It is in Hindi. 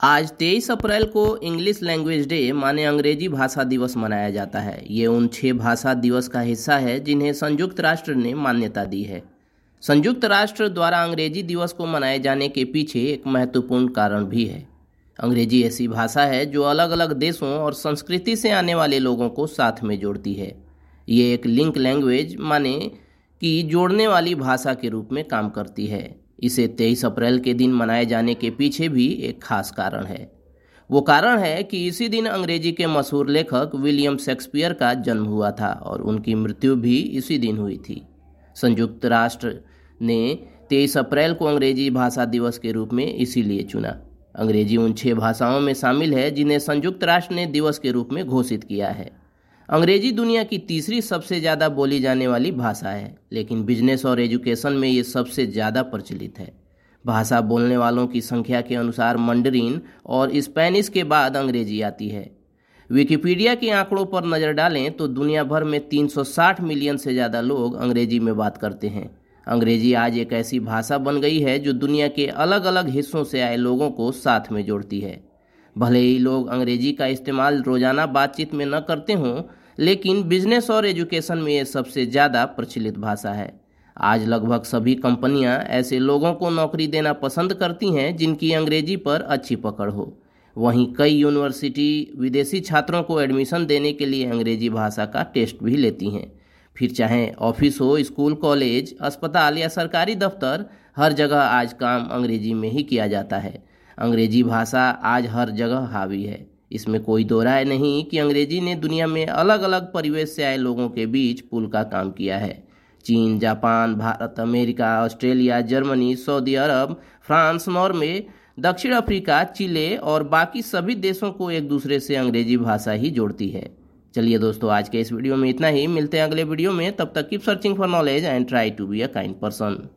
आज 23 अप्रैल को इंग्लिश लैंग्वेज डे, माने अंग्रेज़ी भाषा दिवस मनाया जाता है। ये उन छह भाषा दिवस का हिस्सा है जिन्हें संयुक्त राष्ट्र ने मान्यता दी है। संयुक्त राष्ट्र द्वारा अंग्रेज़ी दिवस को मनाए जाने के पीछे एक महत्वपूर्ण कारण भी है। अंग्रेज़ी ऐसी भाषा है जो अलग अलग देशों और संस्कृति से आने वाले लोगों को साथ में जोड़ती है। ये एक लिंक लैंग्वेज, माने कि जोड़ने वाली भाषा के रूप में काम करती है। इसे 23 अप्रैल के दिन मनाए जाने के पीछे भी एक खास कारण है। वो कारण है कि इसी दिन अंग्रेज़ी के मशहूर लेखक विलियम शेक्सपियर का जन्म हुआ था और उनकी मृत्यु भी इसी दिन हुई थी। संयुक्त राष्ट्र ने 23 अप्रैल को अंग्रेज़ी भाषा दिवस के रूप में इसीलिए चुना। अंग्रेज़ी उन छह भाषाओं में शामिल है जिन्हें संयुक्त राष्ट्र ने दिवस के रूप में घोषित किया है। अंग्रेज़ी दुनिया की तीसरी सबसे ज़्यादा बोली जाने वाली भाषा है, लेकिन बिज़नेस और एजुकेशन में ये सबसे ज़्यादा प्रचलित है। भाषा बोलने वालों की संख्या के अनुसार मंडरीन और स्पेनिश के बाद अंग्रेज़ी आती है। विकिपीडिया के आंकड़ों पर नज़र डालें तो दुनिया भर में 360 मिलियन से ज़्यादा लोग अंग्रेज़ी में बात करते हैं। अंग्रेज़ी आज एक ऐसी भाषा बन गई है जो दुनिया के अलग अलग हिस्सों से आए लोगों को साथ में जोड़ती है। भले ही लोग अंग्रेज़ी का इस्तेमाल रोज़ाना बातचीत में न करते हों, लेकिन बिज़नेस और एजुकेशन में ये सबसे ज़्यादा प्रचलित भाषा है। आज लगभग सभी कंपनियाँ ऐसे लोगों को नौकरी देना पसंद करती हैं जिनकी अंग्रेज़ी पर अच्छी पकड़ हो। वहीं कई यूनिवर्सिटी विदेशी छात्रों को एडमिशन देने के लिए अंग्रेज़ी भाषा का टेस्ट भी लेती हैं। फिर चाहे ऑफ़िस हो स्कूल कॉलेज अस्पताल या सरकारी दफ्तर, हर जगह आज काम अंग्रेज़ी में ही किया जाता है। अंग्रेज़ी भाषा आज हर जगह हावी है। इसमें कोई दो राय नहीं कि अंग्रेज़ी ने दुनिया में अलग अलग परिवेश से आए लोगों के बीच पुल का काम किया है। चीन, Japan, Bharat, America, Australia, Germany, Saudi Arab, France, Norway, दक्षिण अफ्रीका, चिले और बाकी सभी देशों को एक दूसरे से अंग्रेज़ी भाषा ही जोड़ती है। चलिए दोस्तों, आज के इस वीडियो में इतना ही। मिलते हैं अगले वीडियो में। तब तक keep searching for knowledge and try to be a kind person